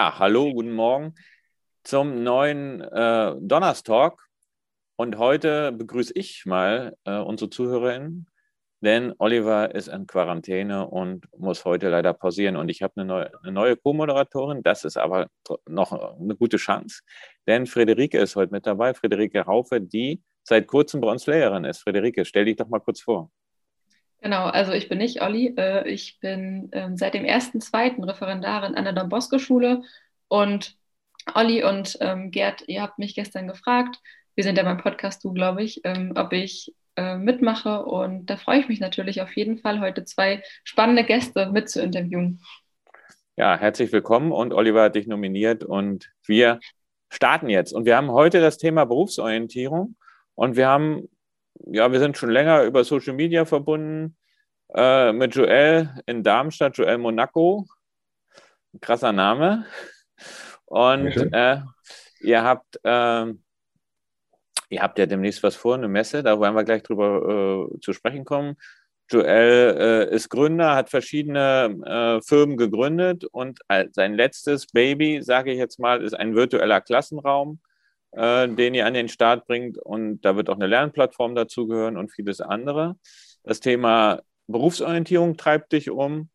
Ja, hallo, guten Morgen zum neuen äh, Donnerstalk. Und heute begrüße ich mal äh, unsere ZuhörerInnen, denn Oliver ist in Quarantäne und muss heute leider pausieren. Und ich habe eine neue, neue Co-Moderatorin, das ist aber noch eine gute Chance, denn Friederike ist heute mit dabei, Friederike Raufe, die seit kurzem bei uns Lehrerin ist. Friederike, stell dich doch mal kurz vor. Genau, also ich bin nicht Olli. Äh, ich bin ähm, seit dem ersten, zweiten Referendarin an der Don Bosco Schule und Olli und ähm, Gerd, ihr habt mich gestern gefragt, wir sind ja beim Podcast Du, glaube ich, ähm, ob ich äh, mitmache und da freue ich mich natürlich auf jeden Fall, heute zwei spannende Gäste mit zu interviewen. Ja, herzlich willkommen und Oliver hat dich nominiert und wir starten jetzt. Und wir haben heute das Thema Berufsorientierung und wir haben ja, wir sind schon länger über Social Media verbunden äh, mit Joel in Darmstadt, Joel Monaco. Ein krasser Name. Und äh, ihr habt, äh, ihr habt ja demnächst was vor, eine Messe, da wollen wir gleich drüber äh, zu sprechen kommen. Joel äh, ist Gründer, hat verschiedene äh, Firmen gegründet und sein letztes Baby, sage ich jetzt mal, ist ein virtueller Klassenraum äh, den ihr an den Start bringt. Und da wird auch eine Lernplattform dazugehören und vieles andere. Das Thema Berufsorientierung treibt dich um.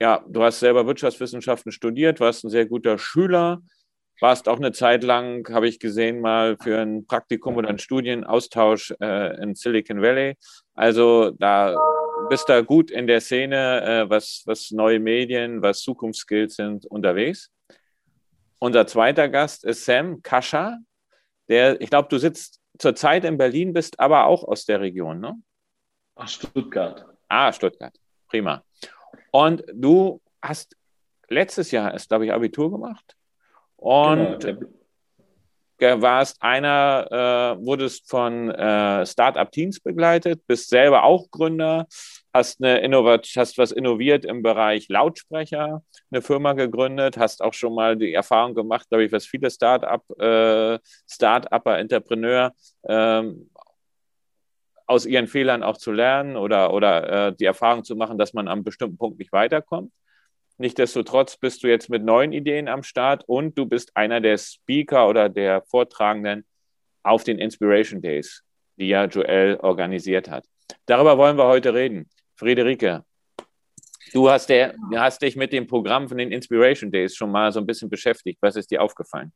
Ja, du hast selber Wirtschaftswissenschaften studiert, warst ein sehr guter Schüler, warst auch eine Zeit lang, habe ich gesehen, mal für ein Praktikum oder einen Studienaustausch äh, in Silicon Valley. Also da bist du gut in der Szene, äh, was, was neue Medien, was Zukunftsskills sind, unterwegs. Unser zweiter Gast ist Sam Kascha der, ich glaube, du sitzt zurzeit in Berlin, bist aber auch aus der Region, ne? Ach, Stuttgart. Ah, Stuttgart. Prima. Und du hast letztes Jahr erst, glaube ich, Abitur gemacht und genau, warst einer, äh, wurdest von äh, Startup Teams begleitet, bist selber auch Gründer, hast, eine Innovat hast was innoviert im Bereich Lautsprecher, eine Firma gegründet, hast auch schon mal die Erfahrung gemacht, glaube ich, was viele Start-up, äh, Start-Upper, Entrepreneur ähm, aus ihren Fehlern auch zu lernen oder, oder äh, die Erfahrung zu machen, dass man am bestimmten Punkt nicht weiterkommt. Nichtsdestotrotz bist du jetzt mit neuen Ideen am Start und du bist einer der Speaker oder der Vortragenden auf den Inspiration Days, die ja Joel organisiert hat. Darüber wollen wir heute reden. Friederike, du hast, der, hast dich mit dem Programm von den Inspiration Days schon mal so ein bisschen beschäftigt. Was ist dir aufgefallen?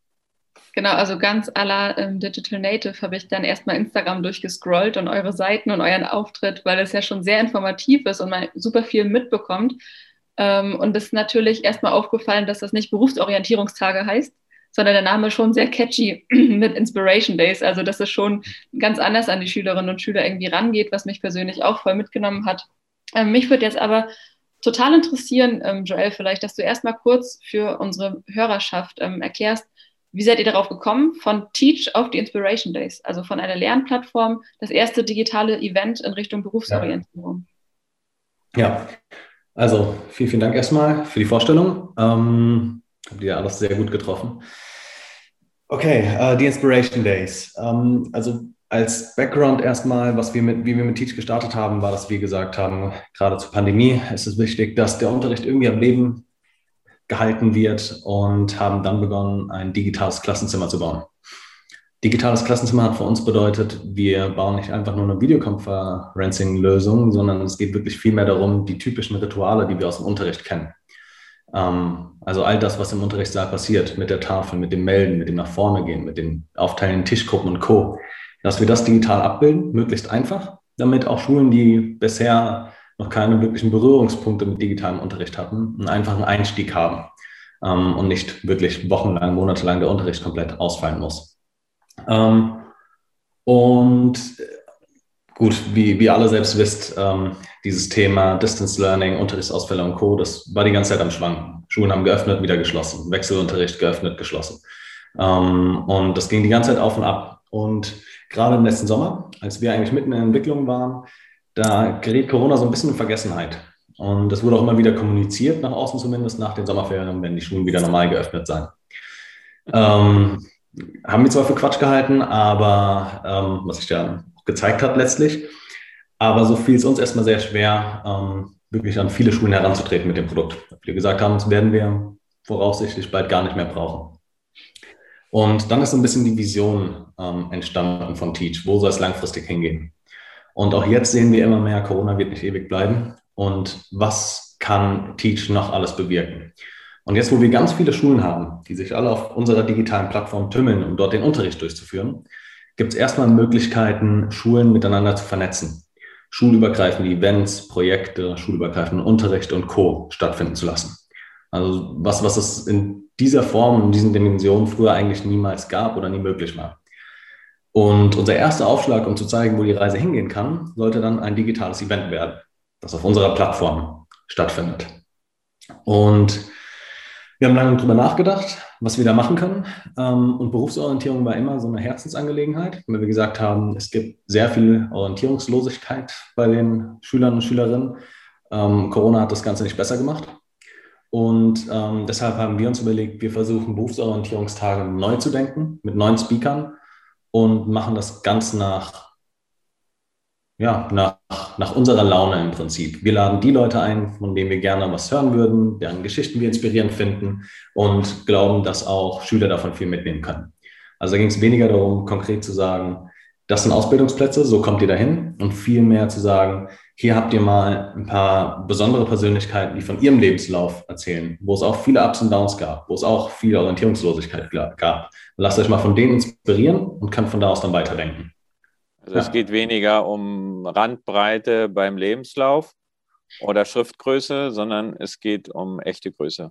Genau, also ganz aller ähm, Digital Native habe ich dann erstmal Instagram durchgescrollt und eure Seiten und euren Auftritt, weil es ja schon sehr informativ ist und man super viel mitbekommt. Ähm, und es ist natürlich erstmal aufgefallen, dass das nicht Berufsorientierungstage heißt, sondern der Name schon sehr catchy mit Inspiration Days. Also, dass es schon ganz anders an die Schülerinnen und Schüler irgendwie rangeht, was mich persönlich auch voll mitgenommen hat. Ähm, mich würde jetzt aber total interessieren, ähm, Joel, vielleicht, dass du erstmal kurz für unsere Hörerschaft ähm, erklärst, wie seid ihr darauf gekommen, von Teach auf die Inspiration Days, also von einer Lernplattform, das erste digitale Event in Richtung Berufsorientierung? Ja, ja. also vielen, vielen Dank erstmal für die Vorstellung. Ähm, habt ihr alles sehr gut getroffen. Okay, uh, die Inspiration Days. Ähm, also als Background erstmal, was wir mit, wie wir mit Teach gestartet haben, war, dass wir gesagt haben, gerade zur Pandemie ist es wichtig, dass der Unterricht irgendwie am Leben gehalten wird und haben dann begonnen, ein digitales Klassenzimmer zu bauen. Digitales Klassenzimmer hat für uns bedeutet, wir bauen nicht einfach nur eine Videoconferencing-Lösung, sondern es geht wirklich viel mehr darum, die typischen Rituale, die wir aus dem Unterricht kennen. Ähm, also all das, was im Unterrichtssaal passiert, mit der Tafel, mit dem Melden, mit dem nach vorne gehen, mit dem Aufteilen in Tischgruppen und Co dass wir das digital abbilden, möglichst einfach, damit auch Schulen, die bisher noch keine wirklichen Berührungspunkte mit digitalem Unterricht hatten, einen einfachen Einstieg haben ähm, und nicht wirklich wochenlang, monatelang der Unterricht komplett ausfallen muss. Ähm, und gut, wie, wie alle selbst wisst, ähm, dieses Thema Distance Learning, Unterrichtsausfälle und Co., das war die ganze Zeit am Schwanken. Schulen haben geöffnet, wieder geschlossen, Wechselunterricht geöffnet, geschlossen. Ähm, und das ging die ganze Zeit auf und ab. Und gerade im letzten Sommer, als wir eigentlich mitten in der Entwicklung waren, da gerät Corona so ein bisschen in Vergessenheit. Und das wurde auch immer wieder kommuniziert, nach außen zumindest, nach den Sommerferien, wenn die Schulen wieder normal geöffnet sein. Ähm, haben wir zwar für Quatsch gehalten, aber ähm, was sich ja gezeigt hat letztlich. Aber so fiel es uns erstmal sehr schwer, ähm, wirklich an viele Schulen heranzutreten mit dem Produkt. Wir gesagt haben, das werden wir voraussichtlich bald gar nicht mehr brauchen. Und dann ist so ein bisschen die Vision ähm, entstanden von Teach. Wo soll es langfristig hingehen? Und auch jetzt sehen wir immer mehr, Corona wird nicht ewig bleiben. Und was kann Teach noch alles bewirken? Und jetzt, wo wir ganz viele Schulen haben, die sich alle auf unserer digitalen Plattform tümmeln, um dort den Unterricht durchzuführen, gibt es erstmal Möglichkeiten, Schulen miteinander zu vernetzen. Schulübergreifende Events, Projekte, schulübergreifenden Unterricht und Co. stattfinden zu lassen. Also was, was es in dieser Form, in diesen Dimensionen früher eigentlich niemals gab oder nie möglich war. Und unser erster Aufschlag, um zu zeigen, wo die Reise hingehen kann, sollte dann ein digitales Event werden, das auf unserer Plattform stattfindet. Und wir haben lange darüber nachgedacht, was wir da machen können. Ähm, und Berufsorientierung war immer so eine Herzensangelegenheit, weil wir gesagt haben, es gibt sehr viel Orientierungslosigkeit bei den Schülern und Schülerinnen. Ähm, Corona hat das Ganze nicht besser gemacht. Und ähm, deshalb haben wir uns überlegt, wir versuchen Berufsorientierungstage neu zu denken mit neuen Speakern und machen das ganz nach, ja, nach, nach unserer Laune im Prinzip. Wir laden die Leute ein, von denen wir gerne was hören würden, deren Geschichten wir inspirierend finden und glauben, dass auch Schüler davon viel mitnehmen können. Also da ging es weniger darum, konkret zu sagen, das sind Ausbildungsplätze, so kommt ihr dahin und viel mehr zu sagen, hier habt ihr mal ein paar besondere Persönlichkeiten, die von ihrem Lebenslauf erzählen, wo es auch viele Ups und Downs gab, wo es auch viel Orientierungslosigkeit gab. Lasst euch mal von denen inspirieren und könnt von da aus dann weiterdenken. Also ja. es geht weniger um Randbreite beim Lebenslauf oder Schriftgröße, sondern es geht um echte Größe.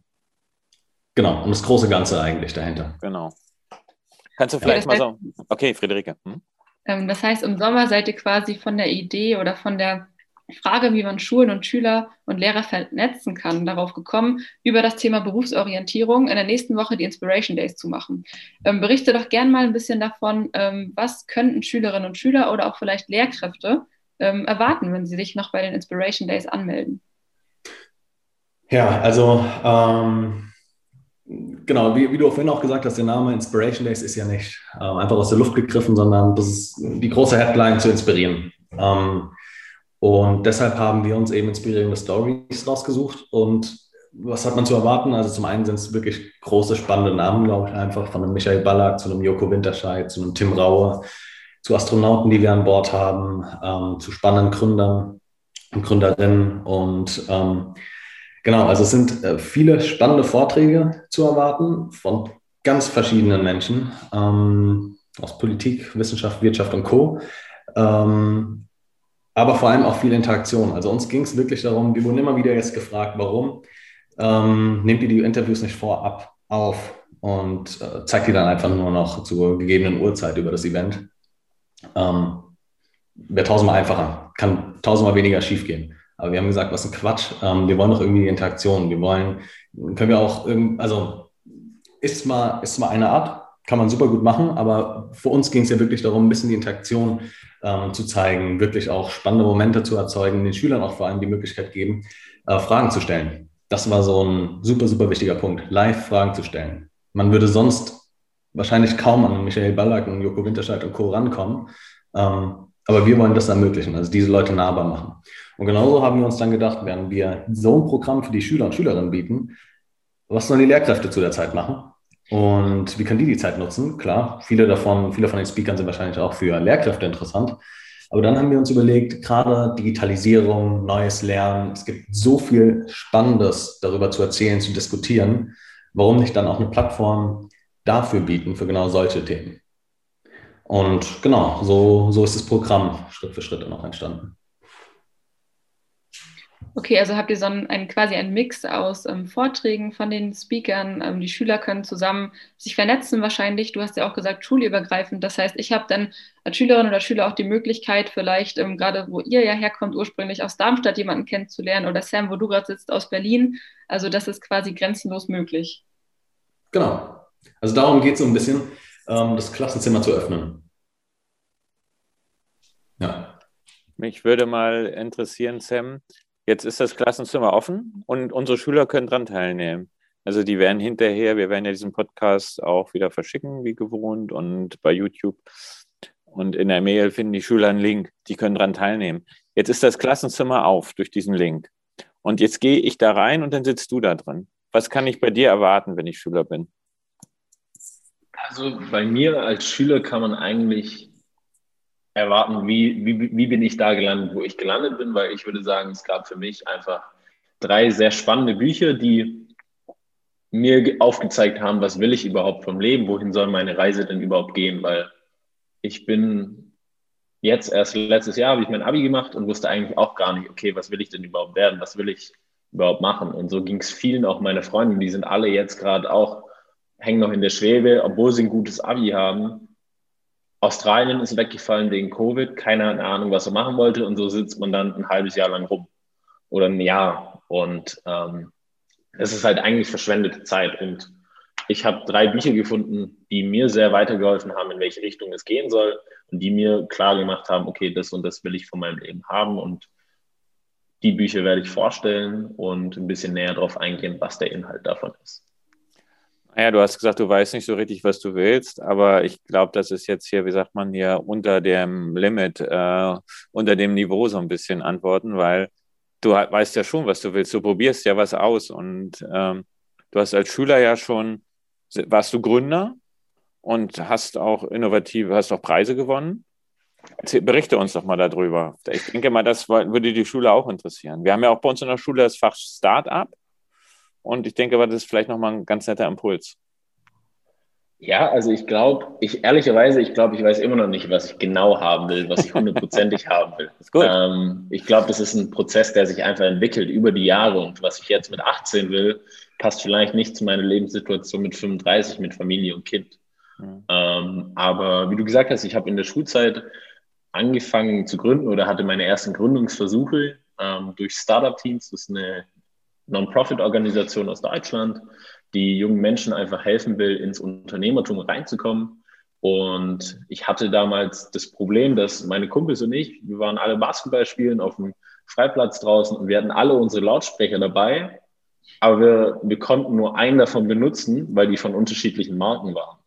Genau, um das große Ganze eigentlich dahinter. Genau. Kannst du vielleicht ja, mal so. Okay, Friederike. Hm? Ähm, das heißt, im Sommer seid ihr quasi von der Idee oder von der Frage, wie man Schulen und Schüler und Lehrer vernetzen kann, darauf gekommen, über das Thema Berufsorientierung in der nächsten Woche die Inspiration Days zu machen. Ähm, berichte doch gern mal ein bisschen davon, ähm, was könnten Schülerinnen und Schüler oder auch vielleicht Lehrkräfte ähm, erwarten, wenn sie sich noch bei den Inspiration Days anmelden. Ja, also ähm, genau, wie, wie, du vorhin auch gesagt hast, der Name Inspiration Days ist ja nicht äh, einfach aus der Luft gegriffen, sondern das ist die große Headline zu inspirieren. Ähm, und deshalb haben wir uns eben inspirierende Stories rausgesucht. Und was hat man zu erwarten? Also zum einen sind es wirklich große, spannende Namen, glaube ich, einfach von einem Michael Ballack zu einem Joko Winterscheid, zu einem Tim Raue, zu Astronauten, die wir an Bord haben, ähm, zu spannenden Gründern und Gründerinnen. Und ähm, genau, also es sind äh, viele spannende Vorträge zu erwarten von ganz verschiedenen Menschen ähm, aus Politik, Wissenschaft, Wirtschaft und Co. Ähm, aber vor allem auch viel Interaktion. Also uns ging es wirklich darum, wir wurden immer wieder jetzt gefragt, warum ähm, nehmt ihr die Interviews nicht vorab auf und äh, zeigt die dann einfach nur noch zur gegebenen Uhrzeit über das Event. Ähm, Wäre tausendmal einfacher, kann tausendmal weniger schiefgehen. Aber wir haben gesagt, was ein Quatsch. Ähm, wir wollen doch irgendwie die Interaktion. Wir wollen, können wir auch, also ist mal, ist mal eine Art, kann man super gut machen, aber für uns ging es ja wirklich darum, ein bisschen die Interaktion ähm, zu zeigen, wirklich auch spannende Momente zu erzeugen, den Schülern auch vor allem die Möglichkeit geben, äh, Fragen zu stellen. Das war so ein super, super wichtiger Punkt, live Fragen zu stellen. Man würde sonst wahrscheinlich kaum an Michael Ballack und Joko Winterscheid und Co. rankommen. Ähm, aber wir wollen das ermöglichen, also diese Leute nahbar machen. Und genauso haben wir uns dann gedacht, werden wir so ein Programm für die Schüler und Schülerinnen bieten, was sollen die Lehrkräfte zu der Zeit machen? Und wie können die die Zeit nutzen? Klar, viele davon, viele von den Speakern sind wahrscheinlich auch für Lehrkräfte interessant. Aber dann haben wir uns überlegt, gerade Digitalisierung, neues Lernen, es gibt so viel Spannendes darüber zu erzählen, zu diskutieren. Warum nicht dann auch eine Plattform dafür bieten, für genau solche Themen? Und genau, so, so ist das Programm Schritt für Schritt dann auch entstanden. Okay, also habt ihr so einen, quasi einen Mix aus ähm, Vorträgen von den Speakern. Ähm, die Schüler können zusammen sich vernetzen wahrscheinlich. Du hast ja auch gesagt, schulübergreifend. Das heißt, ich habe dann als Schülerin oder Schüler auch die Möglichkeit, vielleicht ähm, gerade wo ihr ja herkommt, ursprünglich aus Darmstadt jemanden kennenzulernen oder Sam, wo du gerade sitzt, aus Berlin. Also das ist quasi grenzenlos möglich. Genau. Also darum geht es so ein bisschen, ähm, das Klassenzimmer zu öffnen. Ja. Mich würde mal interessieren, Sam, Jetzt ist das Klassenzimmer offen und unsere Schüler können daran teilnehmen. Also die werden hinterher, wir werden ja diesen Podcast auch wieder verschicken, wie gewohnt, und bei YouTube. Und in der Mail finden die Schüler einen Link, die können daran teilnehmen. Jetzt ist das Klassenzimmer auf durch diesen Link. Und jetzt gehe ich da rein und dann sitzt du da drin. Was kann ich bei dir erwarten, wenn ich Schüler bin? Also bei mir als Schüler kann man eigentlich erwarten, wie, wie, wie bin ich da gelandet, wo ich gelandet bin, weil ich würde sagen, es gab für mich einfach drei sehr spannende Bücher, die mir aufgezeigt haben, was will ich überhaupt vom Leben, wohin soll meine Reise denn überhaupt gehen, weil ich bin jetzt erst letztes Jahr habe ich mein Abi gemacht und wusste eigentlich auch gar nicht, okay, was will ich denn überhaupt werden, was will ich überhaupt machen und so ging es vielen auch meine Freunde, die sind alle jetzt gerade auch hängen noch in der Schwebe, obwohl sie ein gutes Abi haben. Australien ist weggefallen wegen Covid, keiner hat eine Ahnung, was er machen wollte. Und so sitzt man dann ein halbes Jahr lang rum. Oder ein Jahr. Und ähm, es ist halt eigentlich verschwendete Zeit. Und ich habe drei Bücher gefunden, die mir sehr weitergeholfen haben, in welche Richtung es gehen soll. Und die mir klar gemacht haben, okay, das und das will ich von meinem Leben haben. Und die Bücher werde ich vorstellen und ein bisschen näher darauf eingehen, was der Inhalt davon ist. Naja, du hast gesagt, du weißt nicht so richtig, was du willst, aber ich glaube, das ist jetzt hier, wie sagt man hier, unter dem Limit, äh, unter dem Niveau so ein bisschen antworten, weil du weißt ja schon, was du willst. Du probierst ja was aus und ähm, du hast als Schüler ja schon, warst du Gründer und hast auch innovative, hast auch Preise gewonnen. Berichte uns doch mal darüber. Ich denke mal, das würde die Schule auch interessieren. Wir haben ja auch bei uns in der Schule das Fach Startup. Und ich denke, das ist vielleicht nochmal ein ganz netter Impuls. Ja, also ich glaube, ich ehrlicherweise, ich glaube, ich weiß immer noch nicht, was ich genau haben will, was ich hundertprozentig haben will. Ist gut. Ähm, ich glaube, das ist ein Prozess, der sich einfach entwickelt über die Jahre. Und was ich jetzt mit 18 will, passt vielleicht nicht zu meiner Lebenssituation mit 35, mit Familie und Kind. Mhm. Ähm, aber wie du gesagt hast, ich habe in der Schulzeit angefangen zu gründen oder hatte meine ersten Gründungsversuche ähm, durch Startup-Teams. Das ist eine Non-Profit-Organisation aus Deutschland, die jungen Menschen einfach helfen will, ins Unternehmertum reinzukommen. Und ich hatte damals das Problem, dass meine Kumpels und ich, wir waren alle Basketball spielen auf dem Freiplatz draußen und wir hatten alle unsere Lautsprecher dabei, aber wir, wir konnten nur einen davon benutzen, weil die von unterschiedlichen Marken waren.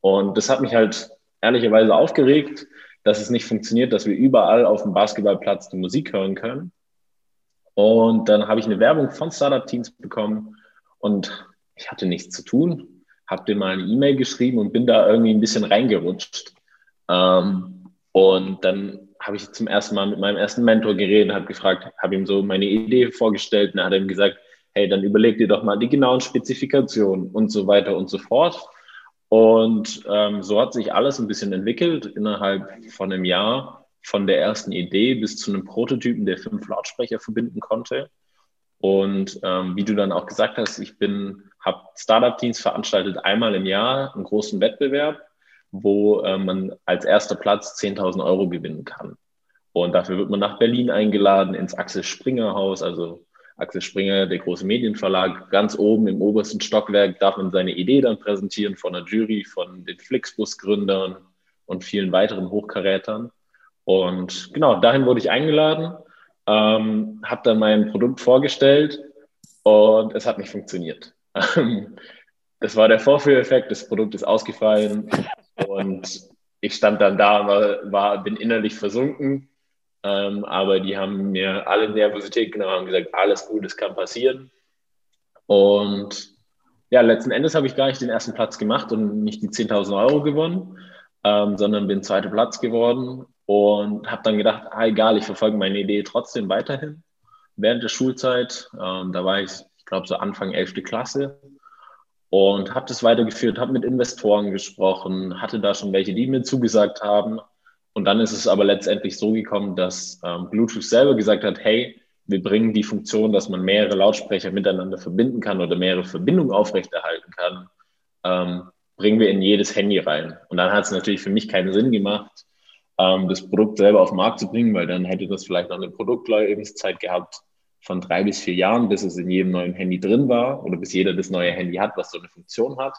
Und das hat mich halt ehrlicherweise aufgeregt, dass es nicht funktioniert, dass wir überall auf dem Basketballplatz die Musik hören können. Und dann habe ich eine Werbung von Startup Teams bekommen und ich hatte nichts zu tun, habe dir mal eine E-Mail geschrieben und bin da irgendwie ein bisschen reingerutscht. Ähm, und dann habe ich zum ersten Mal mit meinem ersten Mentor geredet, habe gefragt, habe ihm so meine Idee vorgestellt und er hat ihm gesagt, hey, dann überleg dir doch mal die genauen Spezifikationen und so weiter und so fort. Und ähm, so hat sich alles ein bisschen entwickelt innerhalb von einem Jahr von der ersten Idee bis zu einem Prototypen, der fünf Lautsprecher verbinden konnte. Und ähm, wie du dann auch gesagt hast, ich bin, habe Startup-Teams veranstaltet einmal im Jahr einen großen Wettbewerb, wo äh, man als erster Platz 10.000 Euro gewinnen kann. Und dafür wird man nach Berlin eingeladen ins Axel Springer Haus, also Axel Springer, der große Medienverlag, ganz oben im obersten Stockwerk darf man seine Idee dann präsentieren von der Jury, von den Flixbus-Gründern und vielen weiteren Hochkarätern. Und genau, dahin wurde ich eingeladen, ähm, habe dann mein Produkt vorgestellt und es hat nicht funktioniert. das war der Vorführeffekt, das Produkt ist ausgefallen und ich stand dann da, war, war bin innerlich versunken, ähm, aber die haben mir alle Nervosität genommen, haben gesagt, alles gut, es kann passieren. Und ja, letzten Endes habe ich gar nicht den ersten Platz gemacht und nicht die 10.000 Euro gewonnen, ähm, sondern bin zweiter Platz geworden und habe dann gedacht, ah, egal, ich verfolge meine Idee trotzdem weiterhin während der Schulzeit. Ähm, da war ich, ich glaube, so Anfang 11. Klasse und habe das weitergeführt, habe mit Investoren gesprochen, hatte da schon welche, die mir zugesagt haben. Und dann ist es aber letztendlich so gekommen, dass ähm, Bluetooth selber gesagt hat, hey, wir bringen die Funktion, dass man mehrere Lautsprecher miteinander verbinden kann oder mehrere Verbindungen aufrechterhalten kann, ähm, bringen wir in jedes Handy rein. Und dann hat es natürlich für mich keinen Sinn gemacht, ähm, das Produkt selber auf den Markt zu bringen, weil dann hätte das vielleicht noch eine Produktlebenszeit gehabt von drei bis vier Jahren, bis es in jedem neuen Handy drin war oder bis jeder das neue Handy hat, was so eine Funktion hat.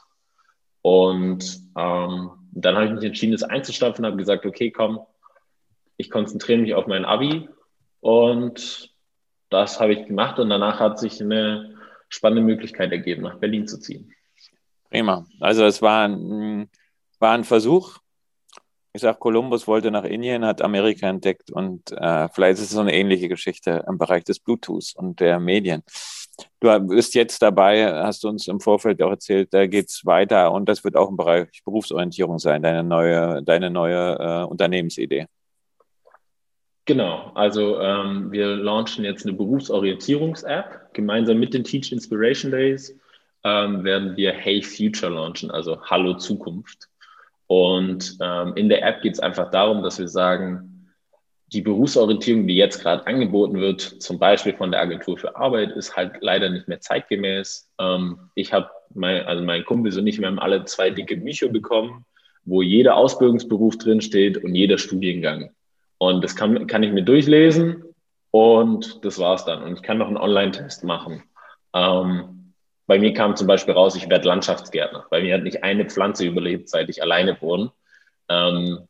Und ähm, dann habe ich mich entschieden, das einzustapfen und habe gesagt, okay, komm, ich konzentriere mich auf mein Abi und das habe ich gemacht und danach hat sich eine spannende Möglichkeit ergeben, nach Berlin zu ziehen. Prima. Also es war ein, war ein Versuch, ich sage, Kolumbus wollte nach Indien, hat Amerika entdeckt und äh, vielleicht ist es so eine ähnliche Geschichte im Bereich des Bluetooths und der Medien. du bist jetzt dabei, hast du uns im Vorfeld auch erzählt, da geht es weiter und das wird auch im Bereich Berufsorientierung sein, deine neue, deine neue äh, Unternehmensidee. Genau, also ähm, wir launchen jetzt eine Berufsorientierungs-App. Gemeinsam mit den Teach Inspiration Days ähm, werden wir Hey Future launchen, also Hallo Zukunft. Und ähm, in der App geht es einfach darum, dass wir sagen, die Berufsorientierung, die jetzt gerade angeboten wird, zum Beispiel von der Agentur für Arbeit, ist halt leider nicht mehr zeitgemäß. Ähm, ich habe, mein, also mein Kumpel ich, wir haben alle zwei dicke Bücher bekommen, wo jeder Ausbildungsberuf drinsteht und jeder Studiengang. Und das kann, kann ich mir durchlesen und das war's dann. Und ich kann noch einen Online-Test machen. Ähm, bei mir kam zum Beispiel raus, ich werde Landschaftsgärtner. Bei mir hat nicht eine Pflanze überlebt, seit ich alleine wohne. Ähm,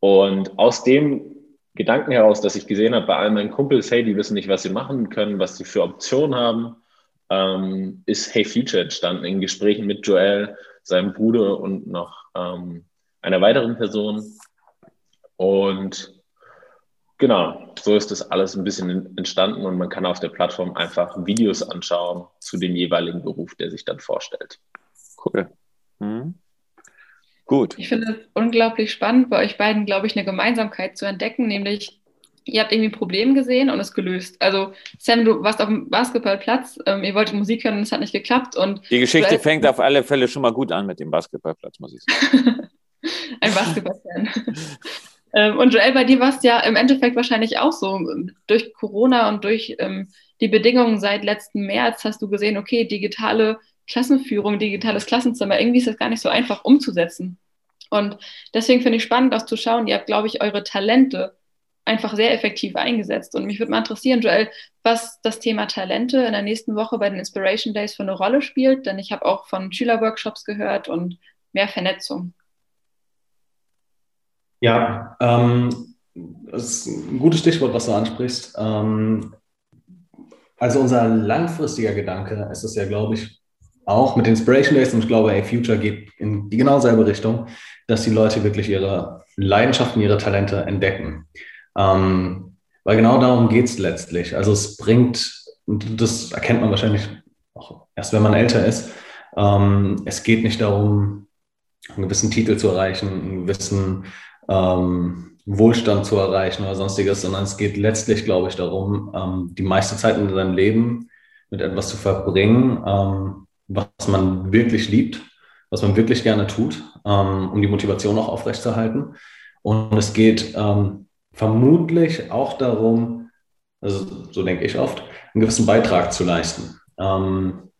und aus dem Gedanken heraus, dass ich gesehen habe bei all meinen Kumpels, hey, die wissen nicht, was sie machen können, was sie für Optionen haben, ähm, ist Hey Future entstanden in Gesprächen mit Joel, seinem Bruder und noch ähm, einer weiteren Person. Und genau, so ist das alles ein bisschen entstanden und man kann auf der Plattform einfach Videos anschauen zu dem jeweiligen Beruf, der sich dann vorstellt. Cool. Mhm. Gut. Ich finde es unglaublich spannend, bei euch beiden, glaube ich, eine Gemeinsamkeit zu entdecken, nämlich ihr habt irgendwie ein Problem gesehen und es gelöst. Also Sam, du warst auf dem Basketballplatz, ähm, ihr wolltet Musik hören und es hat nicht geklappt. Und Die Geschichte fängt auf alle Fälle schon mal gut an mit dem Basketballplatz, muss ich sagen. ein Basketballfan. Ähm, und Joel, bei dir war es ja im Endeffekt wahrscheinlich auch so. Durch Corona und durch ähm, die Bedingungen seit letzten März hast du gesehen, okay, digitale Klassenführung, digitales Klassenzimmer, irgendwie ist das gar nicht so einfach umzusetzen. Und deswegen finde ich spannend, auch zu schauen, ihr habt, glaube ich, eure Talente einfach sehr effektiv eingesetzt. Und mich würde mal interessieren, Joel, was das Thema Talente in der nächsten Woche bei den Inspiration Days für eine Rolle spielt, denn ich habe auch von Schülerworkshops gehört und mehr Vernetzung. Ja, ähm, das ist ein gutes Stichwort, was du ansprichst. Ähm, also unser langfristiger Gedanke ist es ja, glaube ich, auch mit Inspiration Days und ich glaube, A Future geht in die genau selbe Richtung, dass die Leute wirklich ihre Leidenschaften, ihre Talente entdecken. Ähm, weil genau darum geht es letztlich. Also es bringt, das erkennt man wahrscheinlich auch erst, wenn man älter ist, ähm, es geht nicht darum, einen gewissen Titel zu erreichen, einen gewissen ähm, Wohlstand zu erreichen oder sonstiges, sondern es geht letztlich, glaube ich, darum, ähm, die meiste Zeit in seinem Leben mit etwas zu verbringen, ähm, was man wirklich liebt, was man wirklich gerne tut, ähm, um die Motivation auch aufrechtzuerhalten. Und es geht ähm, vermutlich auch darum, also so denke ich oft, einen gewissen Beitrag zu leisten. Ähm,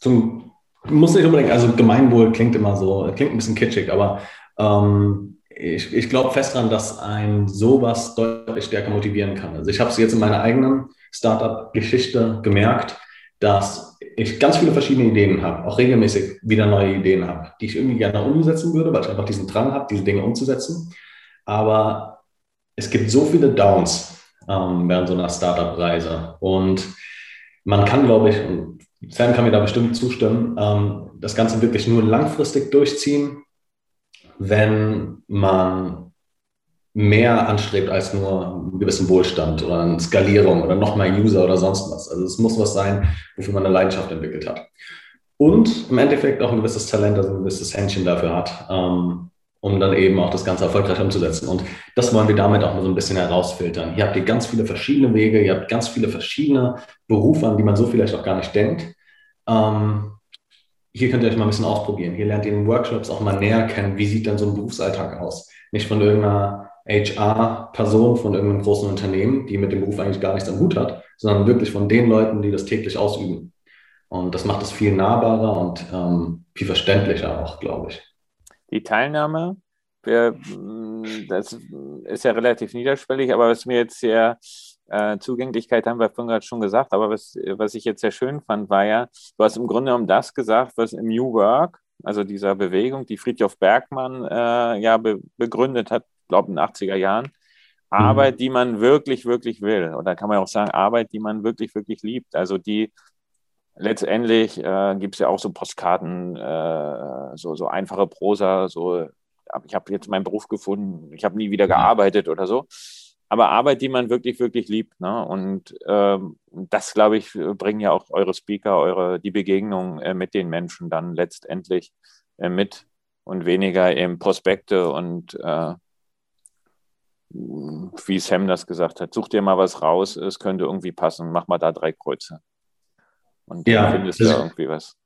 zum, muss nicht unbedingt, also Gemeinwohl klingt immer so, klingt ein bisschen kitschig, aber ähm, ich, ich glaube fest daran, dass ein sowas deutlich stärker motivieren kann. Also ich habe es jetzt in meiner eigenen Startup-Geschichte gemerkt, dass ich ganz viele verschiedene Ideen habe, auch regelmäßig wieder neue Ideen habe, die ich irgendwie gerne umsetzen würde, weil ich einfach diesen Drang habe, diese Dinge umzusetzen. Aber es gibt so viele Downs ähm, während so einer Startup-Reise. Und man kann, glaube ich, und Sam kann mir da bestimmt zustimmen, ähm, das Ganze wirklich nur langfristig durchziehen wenn man mehr anstrebt als nur einen gewissen Wohlstand oder eine Skalierung oder noch mehr User oder sonst was. Also es muss was sein, wofür man eine Leidenschaft entwickelt hat. Und im Endeffekt auch ein gewisses Talent, also ein gewisses Händchen dafür hat, ähm, um dann eben auch das Ganze erfolgreich umzusetzen. Und das wollen wir damit auch mal so ein bisschen herausfiltern. Hier habt ihr ganz viele verschiedene Wege, ihr habt ganz viele verschiedene Berufe, an die man so vielleicht auch gar nicht denkt. Ähm, hier könnt ihr euch mal ein bisschen ausprobieren. Hier lernt ihr in Workshops auch mal näher kennen, wie sieht denn so ein Berufsalltag aus. Nicht von irgendeiner HR-Person von irgendeinem großen Unternehmen, die mit dem Beruf eigentlich gar nichts am Hut hat, sondern wirklich von den Leuten, die das täglich ausüben. Und das macht es viel nahbarer und ähm, viel verständlicher auch, glaube ich. Die Teilnahme, das ist ja relativ niederschwellig, aber was mir jetzt sehr äh, Zugänglichkeit haben wir vorhin gerade schon gesagt, aber was, was ich jetzt sehr schön fand, war ja, du hast im Grunde genommen das gesagt, was im New Work, also dieser Bewegung, die Friedhof Bergmann äh, ja be begründet hat, glaube in den 80er Jahren, Arbeit, mhm. die man wirklich, wirklich will. Oder kann man auch sagen, Arbeit, die man wirklich, wirklich liebt. Also die letztendlich äh, gibt es ja auch so Postkarten, äh, so, so einfache Prosa, so ich habe jetzt meinen Beruf gefunden, ich habe nie wieder mhm. gearbeitet oder so. Aber Arbeit, die man wirklich, wirklich liebt. Ne? Und ähm, das, glaube ich, bringen ja auch eure Speaker, eure, die Begegnung äh, mit den Menschen dann letztendlich äh, mit und weniger eben Prospekte und äh, wie Sam das gesagt hat, such dir mal was raus, es könnte irgendwie passen, mach mal da drei Kreuze. Und dann ja, findest du irgendwie was.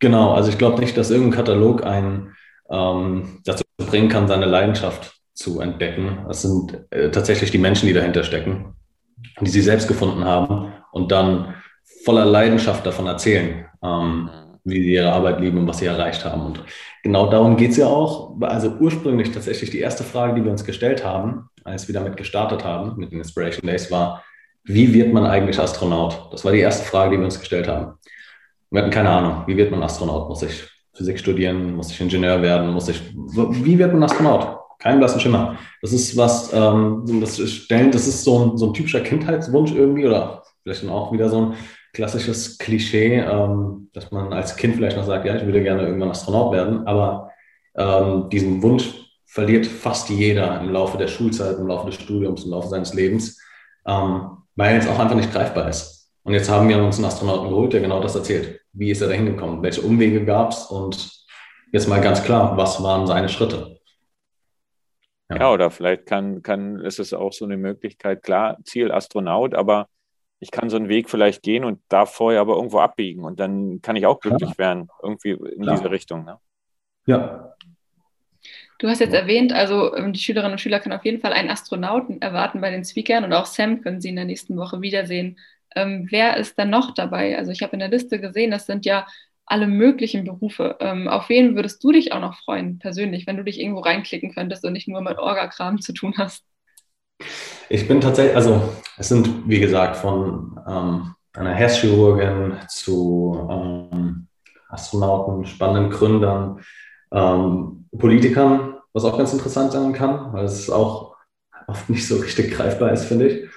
Genau, also ich glaube nicht, dass irgendein Katalog einen ähm, dazu bringen kann, seine Leidenschaft zu entdecken. Es sind äh, tatsächlich die Menschen, die dahinter stecken, die sie selbst gefunden haben und dann voller Leidenschaft davon erzählen, ähm, wie sie ihre Arbeit lieben und was sie erreicht haben. Und genau darum geht es ja auch. Also ursprünglich tatsächlich die erste Frage, die wir uns gestellt haben, als wir damit gestartet haben, mit den Inspiration Days, war, wie wird man eigentlich Astronaut? Das war die erste Frage, die wir uns gestellt haben. Wir hatten keine Ahnung, wie wird man Astronaut? Muss ich Physik studieren? Muss ich Ingenieur werden? Muss ich, wie wird man Astronaut? Kein blassen Schimmer. Das ist was, ähm, das, stellen, das ist so ein, so ein typischer Kindheitswunsch irgendwie oder vielleicht auch wieder so ein klassisches Klischee, ähm, dass man als Kind vielleicht noch sagt, ja, ich würde gerne irgendwann Astronaut werden, aber ähm, diesen Wunsch verliert fast jeder im Laufe der Schulzeit, im Laufe des Studiums, im Laufe seines Lebens, ähm, weil es auch einfach nicht greifbar ist. Und jetzt haben wir uns einen Astronauten geholt, der genau das erzählt. Wie ist er da hingekommen? Welche Umwege gab es? Und jetzt mal ganz klar, was waren seine Schritte? Ja. ja, oder vielleicht kann, kann, ist es auch so eine Möglichkeit, klar, Ziel Astronaut, aber ich kann so einen Weg vielleicht gehen und darf vorher aber irgendwo abbiegen und dann kann ich auch glücklich ja. werden, irgendwie in klar. diese Richtung. Ne? Ja. Du hast jetzt erwähnt, also ähm, die Schülerinnen und Schüler können auf jeden Fall einen Astronauten erwarten bei den Speakern und auch Sam können sie in der nächsten Woche wiedersehen. Ähm, wer ist dann noch dabei? Also ich habe in der Liste gesehen, das sind ja alle möglichen Berufe. Ähm, auf wen würdest du dich auch noch freuen, persönlich, wenn du dich irgendwo reinklicken könntest und nicht nur mit Orga-Kram zu tun hast? Ich bin tatsächlich, also es sind, wie gesagt, von ähm, einer Herzchirurgin zu ähm, Astronauten, spannenden Gründern, ähm, Politikern, was auch ganz interessant sein kann, weil es auch oft nicht so richtig greifbar ist, finde ich.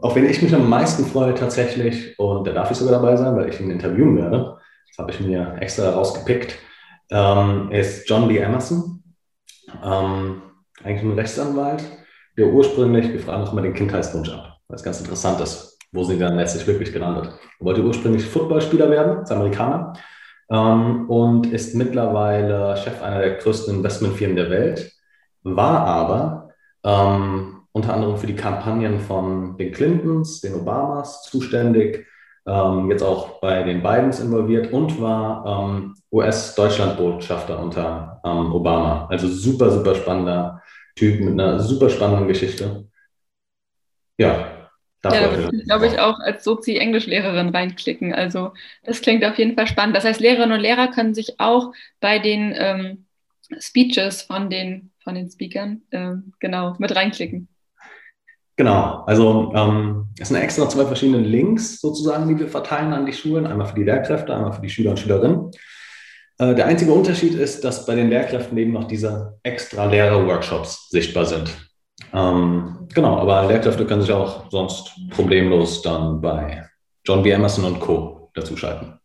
Auf wen ich mich am meisten freue tatsächlich, und da darf ich sogar dabei sein, weil ich ihn interviewen werde, das habe ich mir extra rausgepickt, ähm, ist John B. Emerson, ähm, eigentlich ein Rechtsanwalt, der ursprünglich, wir fragen uns mal den Kindheitswunsch ab, weil es ganz interessant ist, wo sie dann letztlich wirklich gelandet. Er wollte ursprünglich Footballspieler werden, ist Amerikaner, ähm, und ist mittlerweile Chef einer der größten Investmentfirmen der Welt, war aber ähm, unter anderem für die Kampagnen von den Clintons, den Obamas zuständig, ähm, jetzt auch bei den Bidens involviert und war ähm, US-Deutschland-Botschafter unter ähm, Obama. Also super, super spannender Typ mit einer super spannenden Geschichte. Ja. Ja, da würde ich, glaube ich, auch als Sozi-Englischlehrerin reinklicken. Also das klingt auf jeden Fall spannend. Das heißt, Lehrerinnen und Lehrer können sich auch bei den ähm, Speeches von den, von den Speakern äh, genau mit reinklicken. Genau, also ähm, es sind extra zwei verschiedene Links sozusagen, die wir verteilen an die Schulen, einmal für die Lehrkräfte, einmal für die Schüler und Schülerinnen. Äh, der einzige Unterschied ist, dass bei den Lehrkräften eben noch diese extra Lehrer-Workshops sichtbar sind. Ähm, genau, aber Lehrkräfte können sich auch sonst problemlos dann bei John B. Emerson und Co. dazuschalten.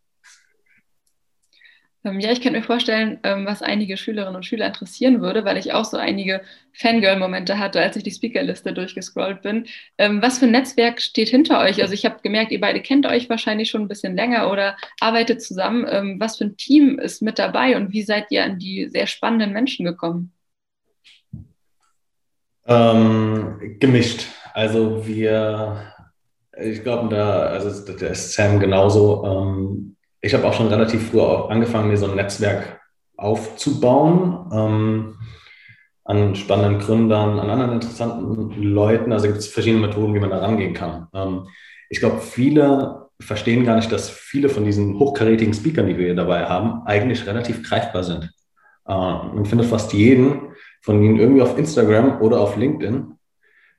Ähm, ja, ich könnte mir vorstellen, ähm, was einige Schülerinnen und Schüler interessieren würde, weil ich auch so einige Fangirl-Momente hatte, als ich die Speakerliste durchgescrollt bin. Ähm, was für ein Netzwerk steht hinter euch? Also ich habe gemerkt, ihr beide kennt euch wahrscheinlich schon ein bisschen länger oder arbeitet zusammen. Was für ein Team ist mit dabei und wie seid ihr an die sehr spannenden Menschen gekommen? Ähm, gemischt. Also wir, ich glaube, da, also der ist Sam genauso. Ähm, ich habe auch schon relativ früh angefangen, mir so ein Netzwerk aufzubauen ähm, an spannenden Gründern, an anderen interessanten Leuten. Also gibt es verschiedene Methoden, wie man da rangehen kann. Ähm, ich glaube, viele verstehen gar nicht, dass viele von diesen hochkarätigen Speakern, die wir hier dabei haben, eigentlich relativ greifbar sind. Äh, man findet fast jeden von ihnen irgendwie auf Instagram oder auf LinkedIn.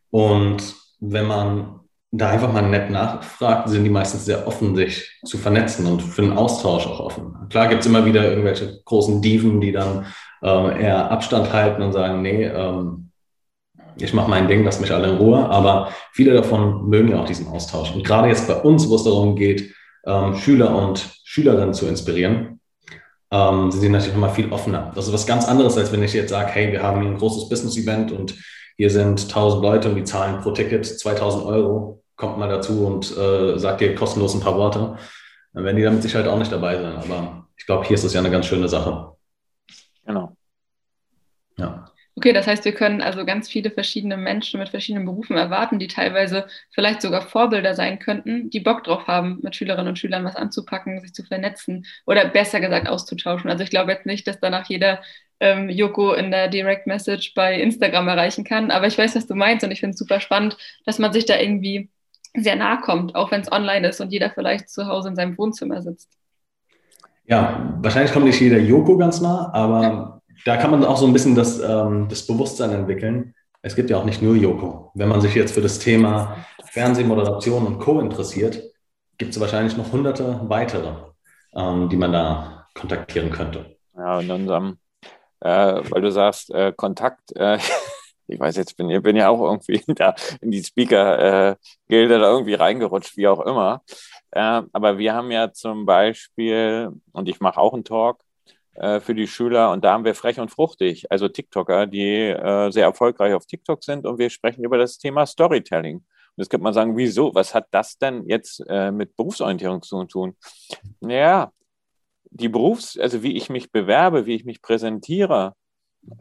Und wenn man da einfach mal nett nachfragt, sind die meistens sehr offen, sich zu vernetzen und für einen Austausch auch offen. Klar gibt es immer wieder irgendwelche großen Diven, die dann ähm, eher Abstand halten und sagen, nee, ähm, ich mache mein Ding, lass mich alle in Ruhe. Aber viele davon mögen ja auch diesen Austausch. Und gerade jetzt bei uns, wo es darum geht, ähm, Schüler und Schülerinnen zu inspirieren, ähm, sie sind natürlich nochmal viel offener. Das ist was ganz anderes, als wenn ich jetzt sage, hey, wir haben hier ein großes Business-Event und hier sind 1000 Leute und die zahlen pro Ticket 2000 Euro, kommt mal dazu und äh, sagt dir kostenlos ein paar Worte. Dann werden die damit sicher halt auch nicht dabei sein. Aber ich glaube, hier ist es ja eine ganz schöne Sache. Genau. Ja. Okay, das heißt, wir können also ganz viele verschiedene Menschen mit verschiedenen Berufen erwarten, die teilweise vielleicht sogar Vorbilder sein könnten, die Bock drauf haben, mit Schülerinnen und Schülern was anzupacken, sich zu vernetzen oder besser gesagt auszutauschen. Also ich glaube jetzt nicht, dass danach jeder ähm, Joko in der Direct Message bei Instagram erreichen kann, aber ich weiß, was du meinst und ich finde es super spannend, dass man sich da irgendwie sehr nahe kommt, auch wenn es online ist und jeder vielleicht zu Hause in seinem Wohnzimmer sitzt. Ja, wahrscheinlich kommt nicht jeder Joko ganz nah, aber da kann man auch so ein bisschen das, ähm, das Bewusstsein entwickeln. Es gibt ja auch nicht nur Joko. Wenn man sich jetzt für das Thema Fernsehmoderation und Co. interessiert, gibt es wahrscheinlich noch hunderte weitere, ähm, die man da kontaktieren könnte. Ja, in unserem, äh, weil du sagst, äh, Kontakt, äh, ich weiß jetzt, bin, bin ja auch irgendwie da in die Speaker-Gilde da irgendwie reingerutscht, wie auch immer. Äh, aber wir haben ja zum Beispiel, und ich mache auch einen Talk, äh, für die Schüler. Und da haben wir frech und fruchtig, also TikToker, die äh, sehr erfolgreich auf TikTok sind. Und wir sprechen über das Thema Storytelling. Und jetzt könnte man sagen, wieso? Was hat das denn jetzt äh, mit Berufsorientierung zu tun? Ja, die Berufs-, also wie ich mich bewerbe, wie ich mich präsentiere,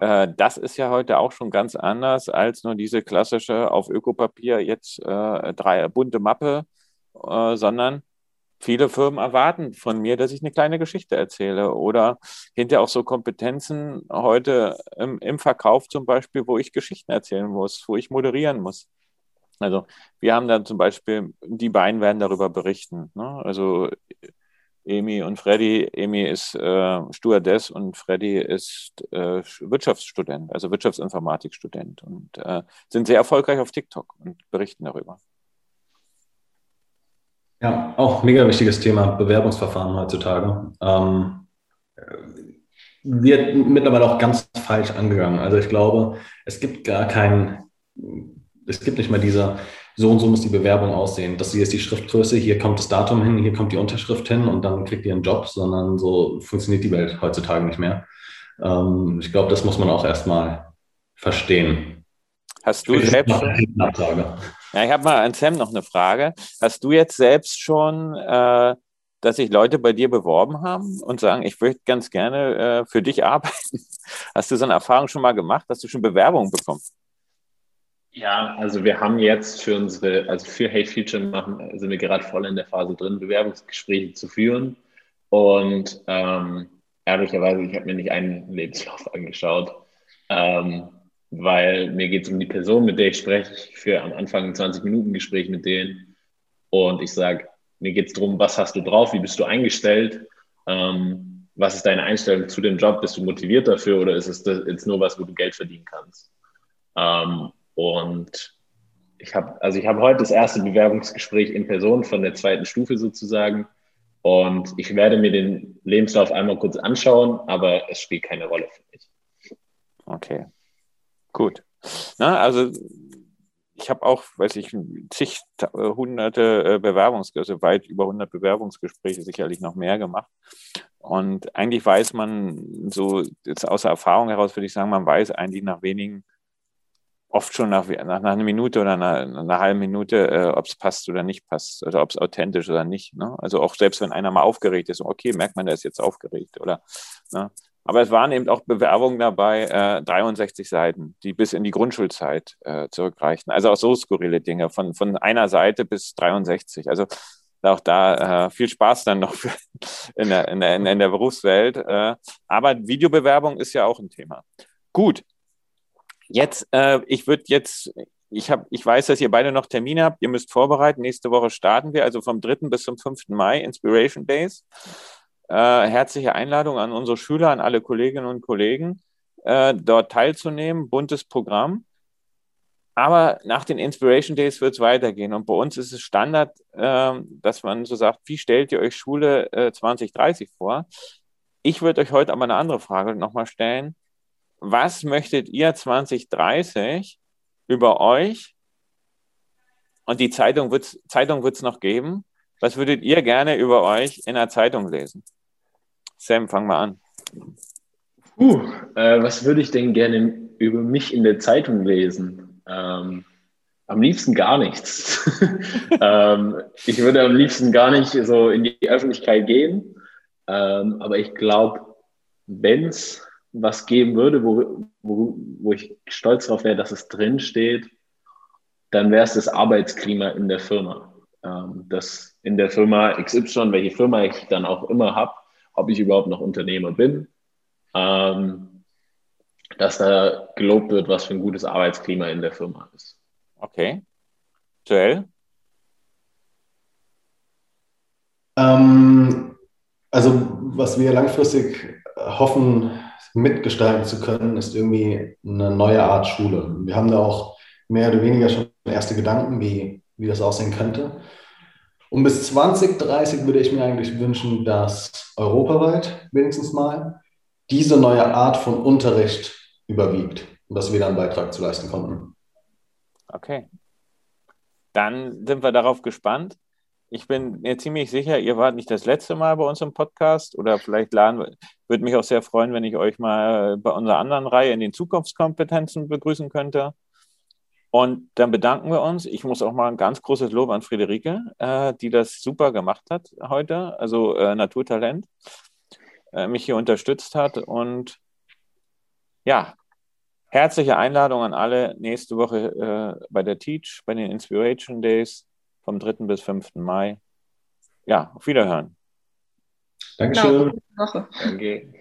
äh, das ist ja heute auch schon ganz anders als nur diese klassische auf Ökopapier jetzt äh, drei bunte Mappe, äh, sondern viele Firmen erwarten von mir, dass ich eine kleine Geschichte erzähle oder hinterher auch so Kompetenzen heute im, im, Verkauf zum Beispiel, wo ich Geschichten erzählen muss, wo ich moderieren muss. Also wir haben dann zum Beispiel, die beiden werden darüber berichten. Ne? Also Emi und Freddy, Emi ist äh, Stewardess und Freddy ist äh, Wirtschaftsstudent, also Wirtschaftsinformatikstudent und äh, sind sehr erfolgreich auf TikTok und berichten darüber. Ja, auch mega wichtiges Thema, Bewerbungsverfahren heutzutage. Ähm, wird mittlerweile auch ganz falsch angegangen. Also ich glaube, es gibt gar keinen, es gibt nicht mehr dieser, so und so muss die Bewerbung aussehen. Das hier ist die Schriftgröße, hier kommt das Datum hin, hier kommt die Unterschrift hin und dann kriegt ihr einen Job, sondern so funktioniert die Welt heutzutage nicht mehr. Ähm, ich glaube, das muss man auch erstmal verstehen. Hast du selbst schon, ja, ich habe mal an Sam noch eine Frage. Hast du jetzt selbst schon, äh, dass sich Leute bei dir beworben haben und sagen, ich möchte ganz gerne äh, für dich arbeiten? Hast du so eine Erfahrung schon mal gemacht? Hast du schon Bewerbungen bekommen? Ja, also wir haben jetzt für unsere, also für Hate Future machen, sind wir gerade voll in der Phase drin, Bewerbungsgespräche zu führen. Und ähm, ehrlicherweise, ich habe mir nicht einen Lebenslauf angeschaut. Ähm, weil mir geht es um die Person, mit der ich spreche. Ich führe am Anfang ein 20-Minuten-Gespräch mit denen und ich sage, mir geht es darum, was hast du drauf, wie bist du eingestellt, ähm, was ist deine Einstellung zu dem Job, bist du motiviert dafür oder ist es jetzt nur was, wo du Geld verdienen kannst? Und ich habe also ich habe heute das erste Bewerbungsgespräch in Person von der zweiten Stufe sozusagen und ich werde mir den Lebenslauf einmal kurz anschauen, aber es spielt keine Rolle für mich. Okay, Gut. Na, also ich habe auch, weiß ich, zig äh, hunderte äh, Bewerbungsgespräche, also weit über 100 Bewerbungsgespräche, sicherlich noch mehr gemacht. Und eigentlich weiß man so, jetzt außer Erfahrung heraus würde ich sagen, man weiß eigentlich nach wenigen, oft schon nach, nach, nach einer Minute oder einer, einer halben Minute, äh, ob es passt oder nicht passt, oder ob es authentisch oder nicht. Ne? Also auch selbst wenn einer mal aufgeregt ist, okay, merkt man, der ist jetzt aufgeregt oder ne? Aber es waren eben auch Bewerbungen dabei, äh, 63 Seiten, die bis in die Grundschulzeit äh, zurückreichten. Also auch so skurrile Dinge, von, von einer Seite bis 63. Also auch da äh, viel Spaß dann noch in, der, in, der, in der Berufswelt. Äh, aber Videobewerbung ist ja auch ein Thema. Gut. Jetzt, äh, ich würde jetzt, ich habe, ich weiß, dass ihr beide noch Termine habt. Ihr müsst vorbereiten. Nächste Woche starten wir, also vom 3. bis zum 5. Mai, Inspiration Days. Äh, herzliche Einladung an unsere Schüler, an alle Kolleginnen und Kollegen, äh, dort teilzunehmen. Buntes Programm. Aber nach den Inspiration Days wird es weitergehen. Und bei uns ist es Standard, äh, dass man so sagt, wie stellt ihr euch Schule 2030 äh, vor? Ich würde euch heute aber eine andere Frage nochmal stellen. Was möchtet ihr 2030 über euch, und die Zeitung wird es Zeitung wird's noch geben, was würdet ihr gerne über euch in der Zeitung lesen? Sam, fang mal an. Uh, äh, was würde ich denn gerne über mich in der Zeitung lesen? Ähm, am liebsten gar nichts. ähm, ich würde am liebsten gar nicht so in die Öffentlichkeit gehen. Ähm, aber ich glaube, wenn es was geben würde, wo, wo, wo ich stolz darauf wäre, dass es drin steht, dann wäre es das Arbeitsklima in der Firma. Ähm, dass in der Firma XY, welche Firma ich dann auch immer habe, ob ich überhaupt noch Unternehmer bin, ähm, dass da gelobt wird, was für ein gutes Arbeitsklima in der Firma ist. Okay. Joel? Ähm, also, was wir langfristig hoffen, mitgestalten zu können, ist irgendwie eine neue Art Schule. Wir haben da auch mehr oder weniger schon erste Gedanken, wie, wie das aussehen könnte. Und bis 2030 würde ich mir eigentlich wünschen, dass europaweit wenigstens mal diese neue Art von Unterricht überwiegt und dass wir da einen Beitrag zu leisten konnten. Okay. Dann sind wir darauf gespannt. Ich bin mir ziemlich sicher, ihr wart nicht das letzte Mal bei uns im Podcast oder vielleicht laden, würde mich auch sehr freuen, wenn ich euch mal bei unserer anderen Reihe in den Zukunftskompetenzen begrüßen könnte. Und dann bedanken wir uns. Ich muss auch mal ein ganz großes Lob an Friederike, äh, die das super gemacht hat heute, also äh, Naturtalent, äh, mich hier unterstützt hat. Und ja, herzliche Einladung an alle nächste Woche äh, bei der Teach, bei den Inspiration Days vom 3. bis 5. Mai. Ja, auf Wiederhören. Dankeschön. Danke.